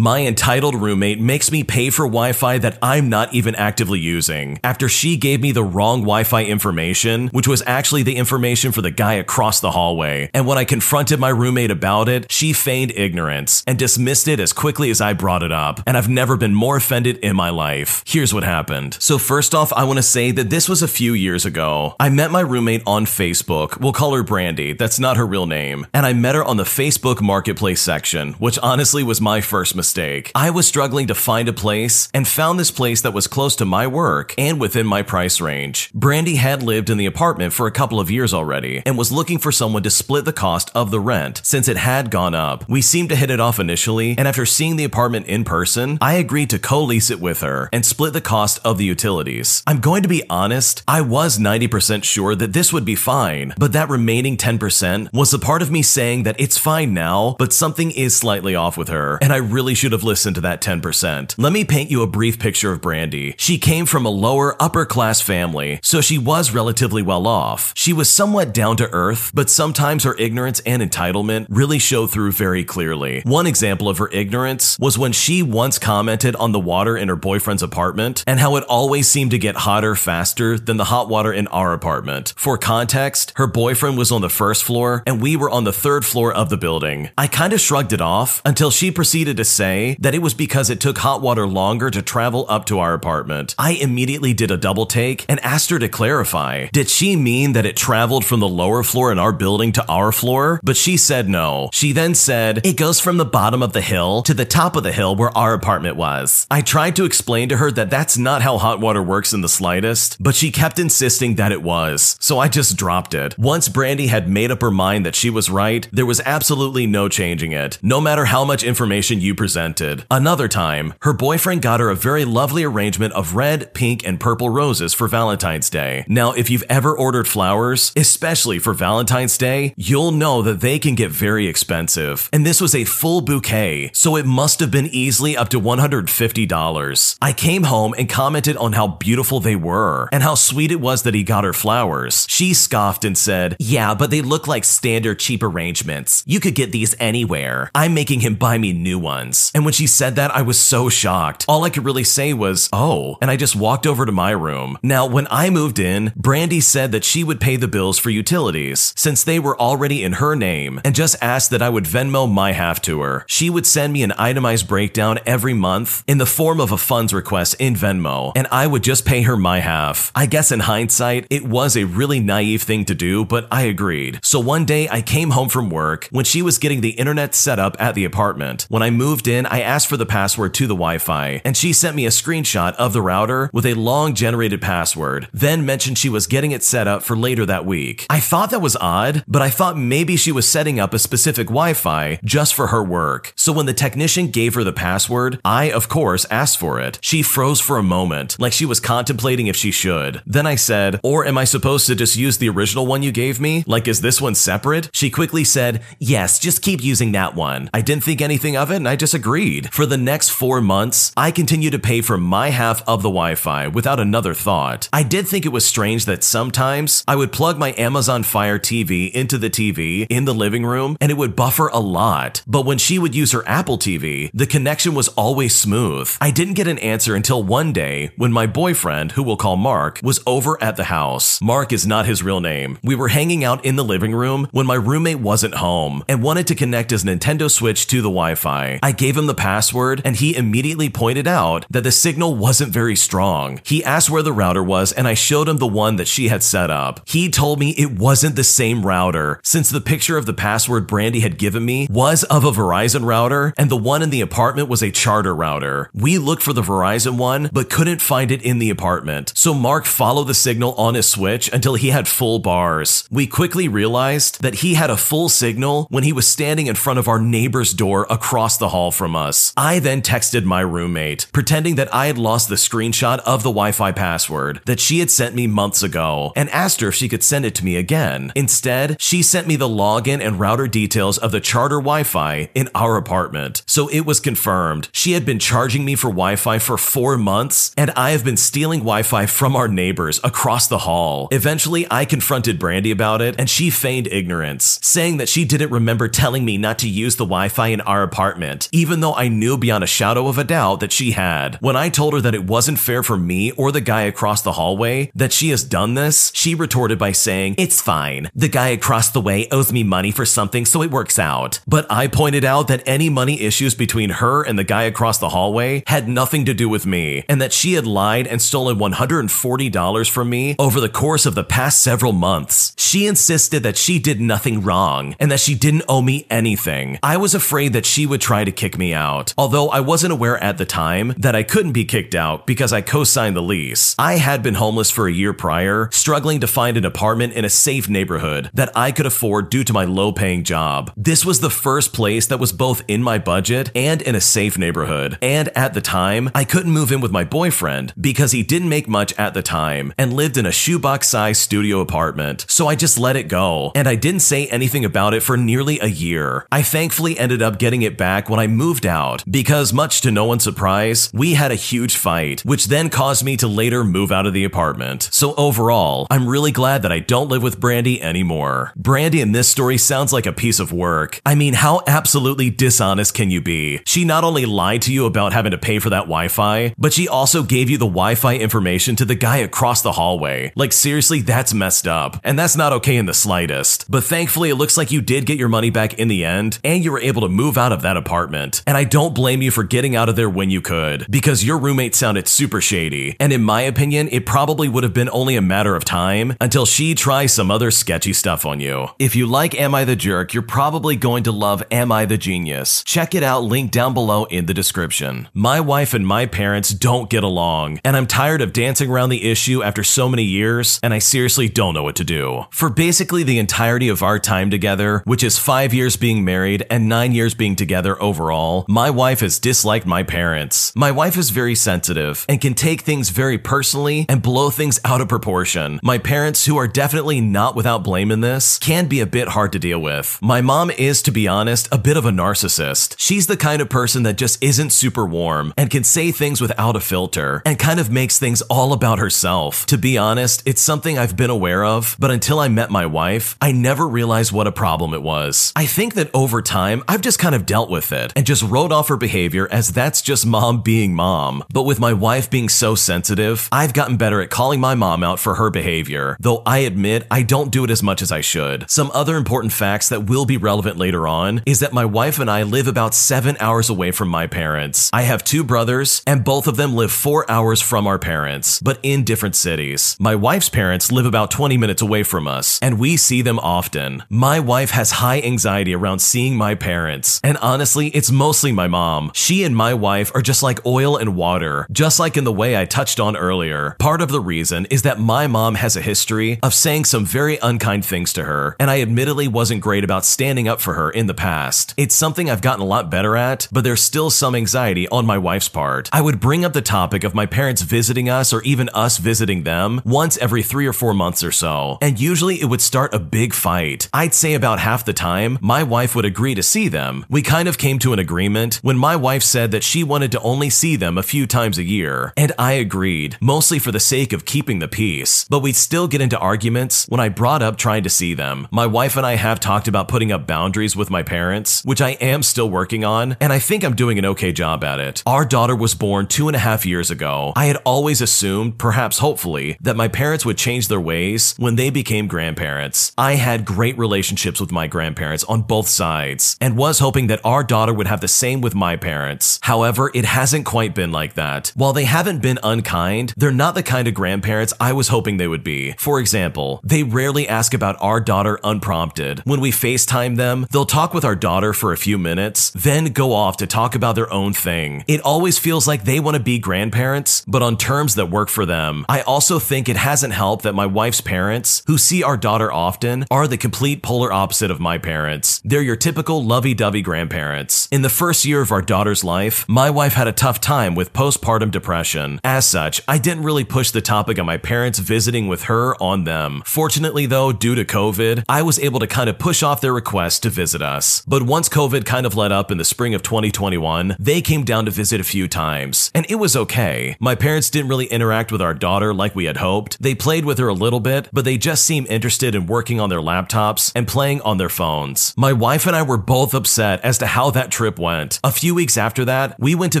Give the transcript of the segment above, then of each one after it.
My entitled roommate makes me pay for Wi Fi that I'm not even actively using after she gave me the wrong Wi Fi information, which was actually the information for the guy across the hallway. And when I confronted my roommate about it, she feigned ignorance and dismissed it as quickly as I brought it up. And I've never been more offended in my life. Here's what happened. So, first off, I want to say that this was a few years ago. I met my roommate on Facebook. We'll call her Brandy. That's not her real name. And I met her on the Facebook Marketplace section, which honestly was my first mistake. I was struggling to find a place and found this place that was close to my work and within my price range. Brandy had lived in the apartment for a couple of years already and was looking for someone to split the cost of the rent since it had gone up. We seemed to hit it off initially, and after seeing the apartment in person, I agreed to co lease it with her and split the cost of the utilities. I'm going to be honest, I was 90% sure that this would be fine, but that remaining 10% was a part of me saying that it's fine now, but something is slightly off with her, and I really should have listened to that 10%. Let me paint you a brief picture of Brandy. She came from a lower upper class family, so she was relatively well off. She was somewhat down to earth, but sometimes her ignorance and entitlement really show through very clearly. One example of her ignorance was when she once commented on the water in her boyfriend's apartment and how it always seemed to get hotter faster than the hot water in our apartment. For context, her boyfriend was on the first floor and we were on the third floor of the building. I kind of shrugged it off until she proceeded to say that it was because it took hot water longer to travel up to our apartment. I immediately did a double take and asked her to clarify. Did she mean that it traveled from the lower floor in our building to our floor? But she said no. She then said, it goes from the bottom of the hill to the top of the hill where our apartment was. I tried to explain to her that that's not how hot water works in the slightest, but she kept insisting that it was. So I just dropped it. Once Brandy had made up her mind that she was right, there was absolutely no changing it, no matter how much information you presented. Another time, her boyfriend got her a very lovely arrangement of red, pink, and purple roses for Valentine's Day. Now, if you've ever ordered flowers, especially for Valentine's Day, you'll know that they can get very expensive. And this was a full bouquet, so it must have been easily up to $150. I came home and commented on how beautiful they were and how sweet it was that he got her flowers. She scoffed and said, Yeah, but they look like standard cheap arrangements. You could get these anywhere. I'm making him buy me new ones. And when she said that, I was so shocked. All I could really say was, Oh, and I just walked over to my room. Now, when I moved in, Brandy said that she would pay the bills for utilities since they were already in her name and just asked that I would Venmo my half to her. She would send me an itemized breakdown every month in the form of a funds request in Venmo, and I would just pay her my half. I guess in hindsight, it was a really naive thing to do, but I agreed. So one day I came home from work when she was getting the internet set up at the apartment. When I moved in, I asked for the password to the Wi Fi, and she sent me a screenshot of the router with a long generated password, then mentioned she was getting it set up for later that week. I thought that was odd, but I thought maybe she was setting up a specific Wi Fi just for her work. So when the technician gave her the password, I, of course, asked for it. She froze for a moment, like she was contemplating if she should. Then I said, Or am I supposed to just use the original one you gave me? Like, is this one separate? She quickly said, Yes, just keep using that one. I didn't think anything of it and I just agreed. For the next four months, I continued to pay for my half of the Wi Fi without another thought. I did think it was strange that sometimes I would plug my Amazon Fire TV into the TV in the living room and it would buffer a lot. But when she would use her Apple TV, the connection was always smooth. I didn't get an answer until one day when my boyfriend, who we'll call Mark, was over at the house. Mark is not his real name. We were hanging out in the living room when my roommate wasn't home and wanted to connect his Nintendo Switch to the Wi Fi. I gave him the password and he immediately pointed out that the signal wasn't very strong. He asked where the router was and I showed him the one that she had set up. He told me it wasn't the same router since the picture of the password Brandy had given me was of a Verizon router and the one in the apartment was a charter router. We looked for the Verizon one but couldn't find it in the apartment. So Mark followed the signal on his switch until he had full bars. We quickly realized that he had a full signal when he was standing in front of our neighbor's door across the hall from us. I then texted my roommate, pretending that I had lost the screenshot of the Wi Fi password that she had sent me months ago and asked her if she could send it to me again. Instead, she sent me the login and router details of the charter Wi Fi in our apartment. So it was confirmed. She had been charging me for Wi Fi for four months, and I have been stealing Wi Fi from our neighbors across the hall. Eventually, I confronted Brandy about it, and she feigned ignorance, saying that she didn't remember telling me not to use the Wi Fi in our apartment, even even though I knew beyond a shadow of a doubt that she had. When I told her that it wasn't fair for me or the guy across the hallway that she has done this, she retorted by saying, It's fine. The guy across the way owes me money for something, so it works out. But I pointed out that any money issues between her and the guy across the hallway had nothing to do with me, and that she had lied and stolen $140 from me over the course of the past several months. She insisted that she did nothing wrong and that she didn't owe me anything. I was afraid that she would try to kick me out, although I wasn't aware at the time that I couldn't be kicked out because I co signed the lease. I had been homeless for a year prior, struggling to find an apartment in a safe neighborhood that I could afford due to my low paying job. This was the first place that was both in my budget and in a safe neighborhood. And at the time, I couldn't move in with my boyfriend because he didn't make much at the time and lived in a shoebox sized studio apartment. So I just let it go, and I didn't say anything about it for nearly a year. I thankfully ended up getting it back when I moved out because, much to no one's surprise, we had a huge fight, which then caused me to later move out of the apartment. So overall, I'm really glad that I don't live with Brandy anymore. Brandy in this story sounds like a piece of work. I mean, how absolutely dishonest can you be? She not only lied to you about having to pay for that Wi Fi, but she also gave you the Wi Fi information to the guy across the hallway. Like, seriously, that's messed up. And that's not okay in the slightest. But thankfully, it looks like you did get your money back in the end, and you were able to move out of that apartment. And I don't blame you for getting out of there when you could, because your roommate sounded super shady. And in my opinion, it probably would have been only a matter of time until she tries some other sketchy stuff on you. If you like Am I the Jerk, you're probably going to love Am I the Genius. Check it out, link down below in the description. My wife and my parents don't get along, and I'm tired of dancing around the issue after so many years, and I seriously don't know what to do. For basically the entirety of our time together, which is five years being married and nine years being together overall, my wife has disliked my parents. My wife is very sensitive and can take things very personally and blow things out of proportion. My parents, who are definitely not without blame in this, can be a bit hard to deal with. My mom is, to be honest, a bit of a narcissist. She's the kind of person that just isn't super warm and can say things without a filter and kind of makes things all about herself. To be honest, it's something I've been aware of, but until I met my wife, I never realized what a problem it was. I think that over time, I've just kind of dealt with it and just wrote off her behavior as that's just mom being mom. But with my wife being so sensitive, I've gotten better at calling my mom out for her behavior, though I admit I don't do it as much as I should. Some other important facts that will be relevant later on is that my wife and I live about seven hours away from my parents. I have two brothers, and both of them live four hours from our parents, but in different cities. My wife's parents live about 20 minutes away from us, and we see them often. My wife has high anxiety around seeing my parents, and honestly, it's mostly my mom. She and my wife are just like oil and water, just like in the way I touched on earlier. Part of the reason is that my mom has a history of saying some very unkind things to her, and I admittedly wasn't great about standing up for her in the past. It's something I've gotten a lot better at, but there's still some anxiety on my wife's part. I would bring up the topic of my parents visiting us or even us visiting them once every three or four months or so, and usually it would start a big fight. I'd say about half the time, my wife would agree to see them. We kind of came to an agreement when my wife said that she wanted to only see them a few times a year, and I agreed, mostly for the sake of keeping the peace. But we'd still get into arguments when I brought up trying to see them. My wife and I have talked about putting up boundaries with my parents, which I am still working on, and I think I'm doing an okay job at it. Our daughter was born two and a half years ago. I had always assumed, perhaps hopefully, that my parents would change their ways when they became grandparents. I had great relationships with my grandparents on both sides, and was hoping that our daughter would have the same with my parents. However, it hasn't quite been like that. While they haven't been unkind, they're not the kind of grandparents I was hoping they would be. For example, they rarely ask about our daughter unprompted. When we FaceTime them, they'll talk with our daughter for a few minutes, then go off to talk about their own thing. It always feels like they want to be grandparents, but on terms that work for them. I also think it hasn't helped that my wife's parents, who see our daughter often, are the complete polar opposite of my parents. They're your typical lovey dovey grandparents. In the first year of our daughter's life, my wife had a tough time with postpartum depression. As such, I didn't really push the topic of my parents visiting with her on them. Fortunately, though, due to COVID, I was able to kind of push off their request to visit us. But once COVID kind of let up in the spring of 2021, they came down to visit a few times, and it was okay. My parents didn't really interact with our daughter like we had hoped. They played with her a little bit, but they just seemed interested in working on their laptops and playing on their phones. My wife and I were both upset as to how that trip trip went. A few weeks after that, we went to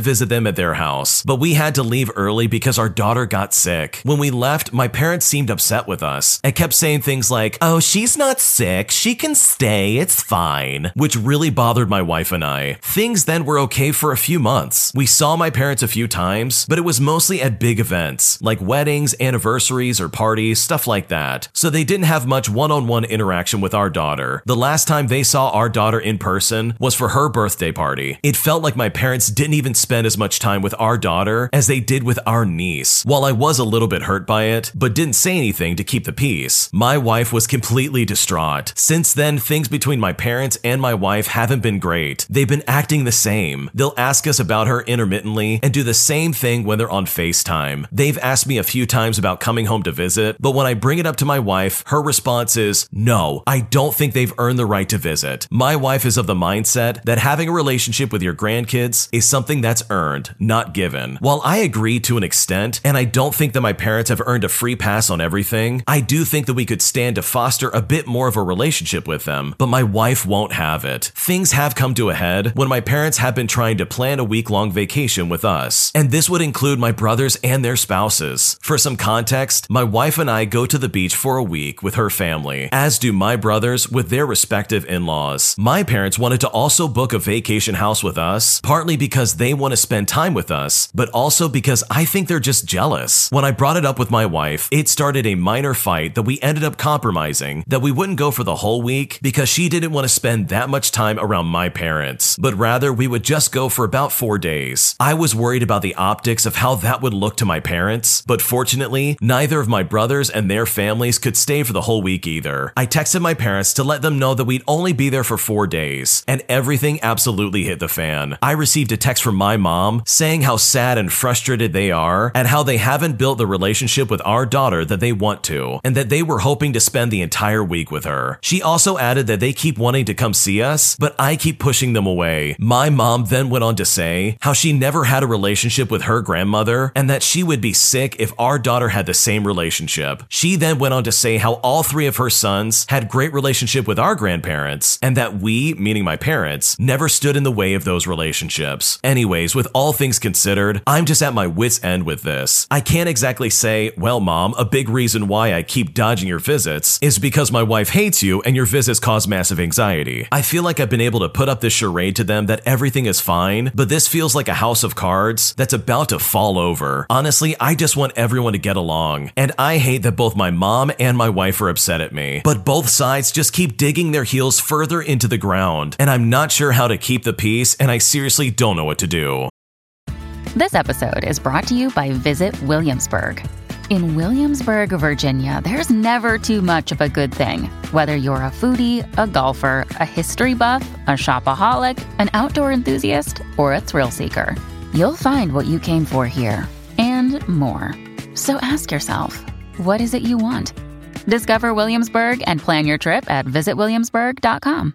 visit them at their house, but we had to leave early because our daughter got sick. When we left, my parents seemed upset with us and kept saying things like, Oh, she's not sick. She can stay. It's fine, which really bothered my wife and I. Things then were okay for a few months. We saw my parents a few times, but it was mostly at big events like weddings, anniversaries, or parties, stuff like that. So they didn't have much one on one interaction with our daughter. The last time they saw our daughter in person was for her birthday party. It felt like my parents didn't even spend as much time with our daughter as they did with our niece. While I was a little bit hurt by it, but didn't say anything to keep the peace, my wife was completely distraught. Since then, things between my parents and my wife haven't been great. They've been acting the same. They'll ask us about her intermittently and do the same thing when they're on FaceTime. They've asked me a few times about coming home to visit, but when I bring it up to my wife, her response is, No, I don't think they've earned the right to visit. My wife is of the mindset that having a relationship with your grandkids is something that's earned, not given. While I agree to an extent, and I don't think that my parents have earned a free pass on everything, I do think that we could stand to foster a bit more of a relationship with them, but my wife won't have it. Things have come to a head when my parents have been trying to plan a week long vacation with us, and this would include my brothers and their spouses. For some context, my wife and I go to the beach for a week with her family, as do my brothers with their respective in laws. My parents wanted to also book a vacation house with us, partly because they want to spend time with us, but also because I think they're just jealous. When I brought it up with my wife, it started a minor fight that we ended up compromising that we wouldn't go for the whole week because she didn't want to spend that much time around my parents, but rather we would just go for about four days. I was worried about the optics of how that would look to my parents, but fortunately, neither of my brothers and their families could stay for the whole week either. I texted my parents to let them know that we'd only be there for four days, and everything absolutely hit the fan. I received a text from my mom saying how sad and frustrated they are at how they haven't built the relationship with our daughter that they want to, and that they were hoping to spend the entire week with her. She also added that they keep wanting to come see us, but I keep pushing them away. My mom then went on to say how she never had a relationship with her grandmother and that she would be sick if our daughter had the same relationship. She then went on to say how all three of her sons had great relationship with our grandparents and that we, meaning my parents, never stood in the way of those relationships. Anyways, with all things considered, I'm just at my wits end with this. I can't exactly say, well, mom, a big reason why I keep dodging your visits is because my wife hates you and your visits cause massive anxiety. I feel like I've been able to put up this charade to them that everything is fine, but this feels like a house of cards that's about to fall over. Honestly, I just want everyone to get along, and I hate that both my mom and my wife are upset at me. But both sides just keep digging their heels further into the ground, and I'm not sure how to keep the peace, and I seriously don't know what to do. This episode is brought to you by Visit Williamsburg. In Williamsburg, Virginia, there's never too much of a good thing. Whether you're a foodie, a golfer, a history buff, a shopaholic, an outdoor enthusiast, or a thrill seeker, you'll find what you came for here and more. So ask yourself, what is it you want? Discover Williamsburg and plan your trip at visitwilliamsburg.com.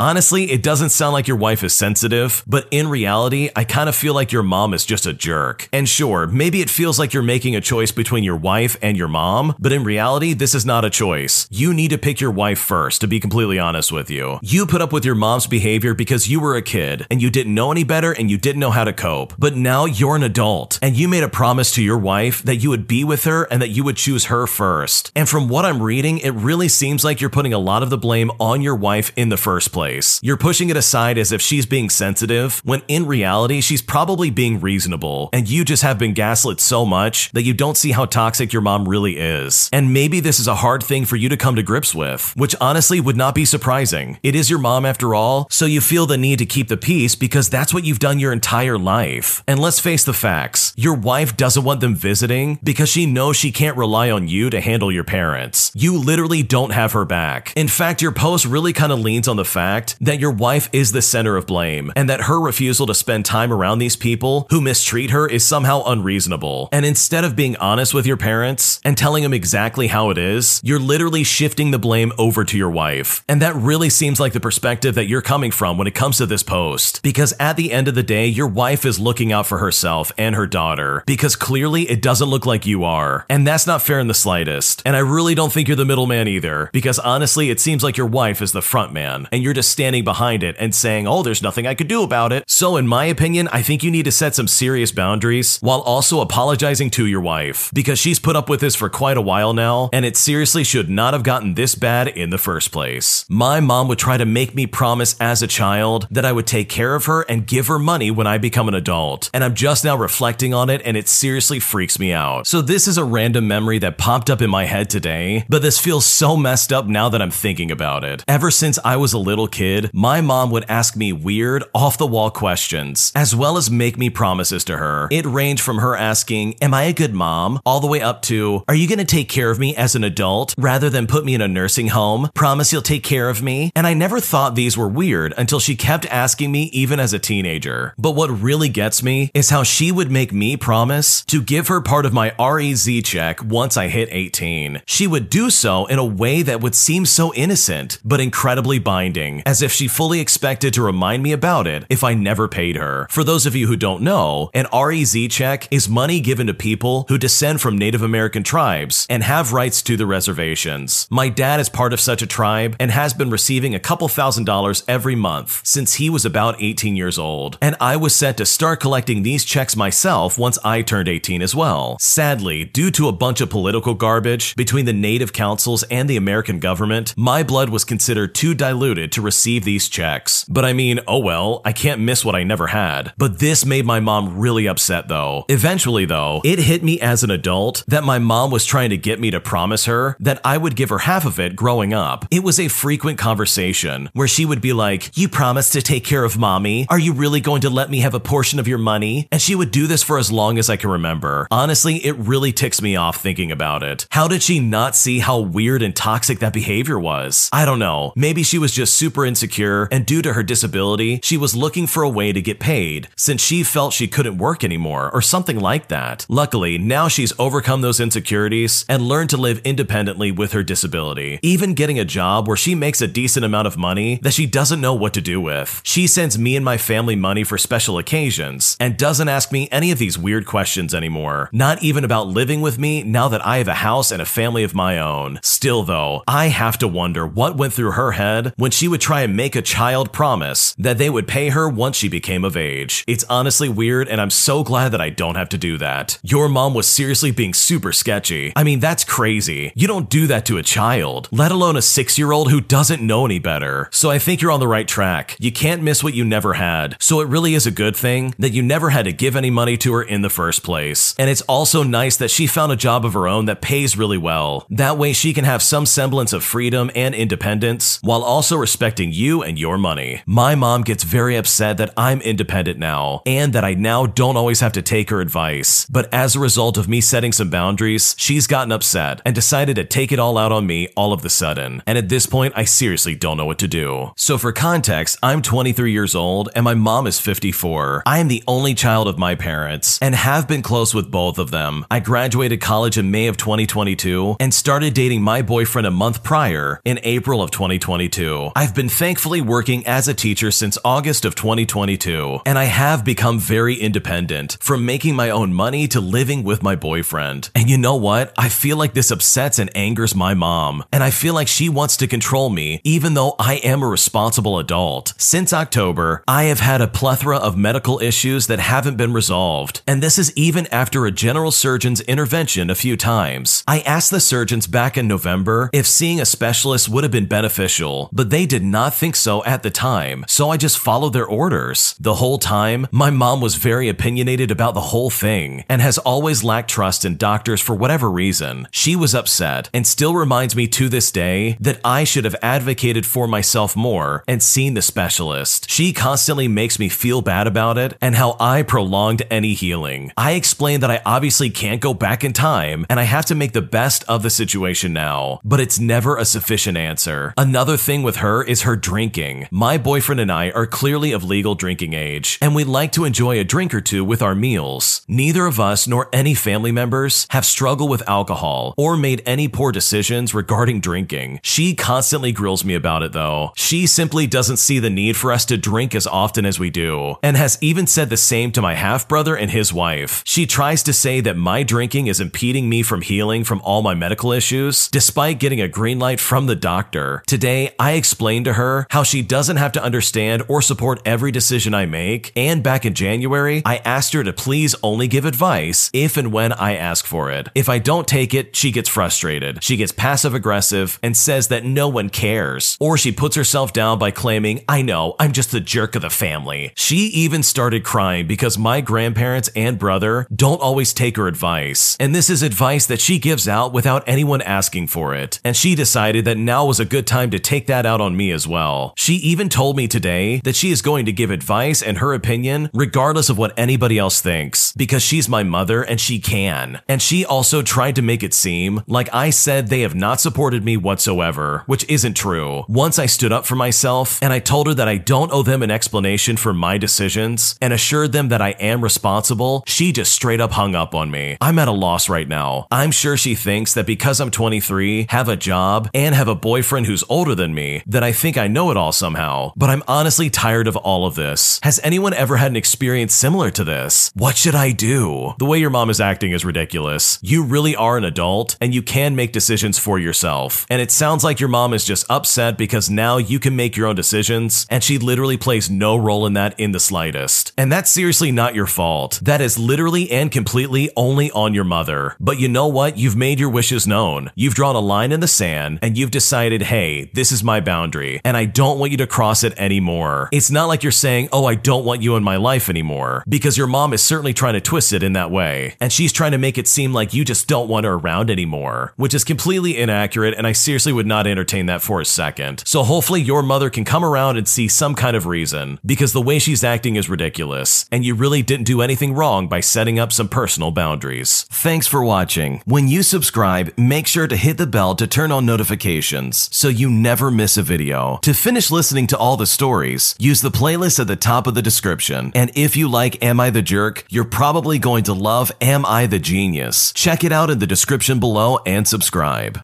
Honestly, it doesn't sound like your wife is sensitive, but in reality, I kind of feel like your mom is just a jerk. And sure, maybe it feels like you're making a choice between your wife and your mom, but in reality, this is not a choice. You need to pick your wife first, to be completely honest with you. You put up with your mom's behavior because you were a kid and you didn't know any better and you didn't know how to cope. But now you're an adult and you made a promise to your wife that you would be with her and that you would choose her first. And from what I'm reading, it really seems like you're putting a lot of the blame on your wife in the first place. Place. You're pushing it aside as if she's being sensitive, when in reality, she's probably being reasonable, and you just have been gaslit so much that you don't see how toxic your mom really is. And maybe this is a hard thing for you to come to grips with, which honestly would not be surprising. It is your mom after all, so you feel the need to keep the peace because that's what you've done your entire life. And let's face the facts your wife doesn't want them visiting because she knows she can't rely on you to handle your parents. You literally don't have her back. In fact, your post really kind of leans on the fact that your wife is the center of blame and that her refusal to spend time around these people who mistreat her is somehow unreasonable. And instead of being honest with your parents and telling them exactly how it is, you're literally shifting the blame over to your wife. And that really seems like the perspective that you're coming from when it comes to this post. Because at the end of the day, your wife is looking out for herself and her daughter. Because clearly it doesn't look like you are. And that's not fair in the slightest. And I really don't think you're the middleman either. Because honestly, it seems like your wife is the front man and you're just standing behind it and saying, oh, there's nothing I could do about it. So, in my opinion, I think you need to set some serious boundaries while also apologizing to your wife because she's put up with this for quite a while now and it seriously should not have gotten this bad in the first place. My mom would try to make me promise as a child that I would take care of her and give her money when I become an adult. And I'm just now reflecting on it and it seriously freaks me out. So, this is a random memory that popped up in my head today, but this feels so messed up now that I'm thinking about it. Ever since I was a little kid, my mom would ask me weird, off the wall questions, as well as make me promises to her. It ranged from her asking, Am I a good mom? all the way up to, Are you going to take care of me as an adult rather than put me in a nursing home? Promise you'll take care of me? And I never thought these were weird until she kept asking me even as a teenager. But what really gets me is how she would make me promise to give her part of my REZ check once I hit 18. She would do so in a way that would seem so innocent, but incredibly binding, as if she fully expected to remind me about it if I never paid her. For those of you who don't know, an REZ check is money given to people who descend from Native American tribes and have rights to the reservations. My dad is part of such a tribe and has been receiving a couple thousand dollars every month since he was about 18 years old. And I was set to start collecting these checks myself once I turned 18 as well. Sadly, due to a bunch of political garbage between the native councils and the American government, my blood was considered too diluted to receive these checks. But I mean, oh well, I can't miss what I never had. But this made my mom really upset though. Eventually though, it hit me as an adult that my mom was trying to get me to promise her that I would give her half of it growing up. It was a frequent conversation where she would be like, You promised to take care of mommy. Are you really going to let me have a portion of your money? And she would do this for as long as I can remember. Honestly, it really ticks me off thinking about it. How did she not see how weird and toxic that behavior was? I don't know. Maybe she was just super insecure, and due to her disability, she was looking for a way to get paid since she felt she couldn't work anymore or something like that. Luckily, now she's overcome those insecurities and learned to live independently with her disability, even getting a job where she makes a decent amount of money that she doesn't know what to do with. She sends me and my family money for special occasions and doesn't ask me any of these weird questions anymore. Not even about living with me now that I have a house and a family of my own. Still, though, I have to wonder what went through her head when she would try and make a child promise that they would pay her once she became of age. It's honestly weird, and I'm so glad that I don't have to do that. Your mom was seriously being super sketchy. I mean, that's crazy. You don't do that to a child, let alone a six year old who doesn't know any better. So I think you're on the right track. You can't miss what you never had. So it really is a good thing that you never had to give any money to her in the first place. And it's also nice that she found a job of her own that pays really well. That way she can have some semblance of freedom and independence while also respecting you and your money. My mom gets very upset that I'm independent now and that I now don't always have to take her advice. But as a result of me setting some boundaries, she's gotten upset and decided to take it all out on me all of the sudden. And at this point, I seriously don't know what to do. So for context, I'm 23 years old and my mom is 54. I am the only child of my parents and have been close with both of them. I graduated college in May of 2022 and started dating my boyfriend a month prior in April of 2022. I've been thankfully working as a teacher since August of 2022, and I have become very independent from making my own money to living with my boyfriend. And you know what? I feel like this upsets and angers my mom, and I feel like she wants to control me even though I am a responsible adult. Since October, I have had a plethora of medical issues that haven't been resolved, and this is even after a general surgeon's intervention a few times. I asked the surgeons back in November if seeing a specialist would have been beneficial, but they did not think so at the time, so I just followed their orders. The whole time, my mom was very opinionated about the whole thing and has always lacked trust in doctors for whatever reason. She was upset and still reminds me to this day that I should have advocated for myself more and seen the specialist. She constantly makes me feel bad about it and how I prolonged any healing. I explained that I obviously can't go back in time and I have to make the best of the situation now, but it's never a sufficient answer. Another thing with her is her drinking. My boyfriend and I are clearly of legal drinking age, and we like to enjoy a drink or two with our meals. Neither of us nor any family members have struggled with alcohol or made any poor decisions regarding drinking. She constantly grills me about it though. She simply doesn't see the need for us to drink as often as we do, and has even said the same to my half brother and his wife. She tries to say that my drinking is impeding me from healing from all my medical issues, despite getting a green light from the doctor. Today, I explained to her how she doesn't have to understand or support every decision I make, and back in January, I asked her to please only give advice if and when I ask for it. If I don't take it, she gets frustrated. She gets passive aggressive and says that no one cares. Or she puts herself down by claiming, I know, I'm just the jerk of the family. She even started crying because my grandparents and brother don't always take her advice. And this is advice that she gives out without anyone asking for it. And she decided that now was a good time to take that out on me as well. She even told me today that she is going to give advice and her opinion regardless of what anybody else thinks because she's my mother and she can. And she also tried to make it seem like I said they have not supported me whatsoever, which isn't true. Once I stood up for myself and I told her that I don't owe them an explanation for my decisions and assured them that I am responsible, she just straight up hung up on me. I'm at a loss right now. I'm sure she thinks that because I'm 23, have a job, and have a boyfriend who's older than me, that I think I know it all somehow. But I'm honestly tired of all of this. Has anyone ever had an experience similar to this? What should I do? The way your mom is acting is ridiculous. You really are an adult, and you can make decisions for yourself. And it sounds like your mom is just upset because now you can make your own decisions, and she literally plays no role in that in the slightest. And that's seriously not your fault. That is literally and completely only on your mother. But you know what? You've made your wishes known. You've drawn a line in the sand, and you've decided, hey, this is my boundary, and I don't want you to cross it anymore. It's not like you're saying, oh, I don't want you in my life anymore, because your mom is certainly trying to twist it in that way. And she's trying to make it seem like you just don't want her around anymore, which is completely inaccurate, and I seriously would not entertain that for a second. So hopefully your mother can come around and see some kind of reason, because the way she's acting is ridiculous, and you really didn't do anything wrong by setting up some personal boundaries. Thanks for watching. When you subscribe, make sure to hit the bell to turn on notifications so you never miss a video. To finish listening to all the stories, use the playlist at the top of the description. And if you like Am I the Jerk, you're probably going to love Am I the Genius. Check it out in the description below and subscribe.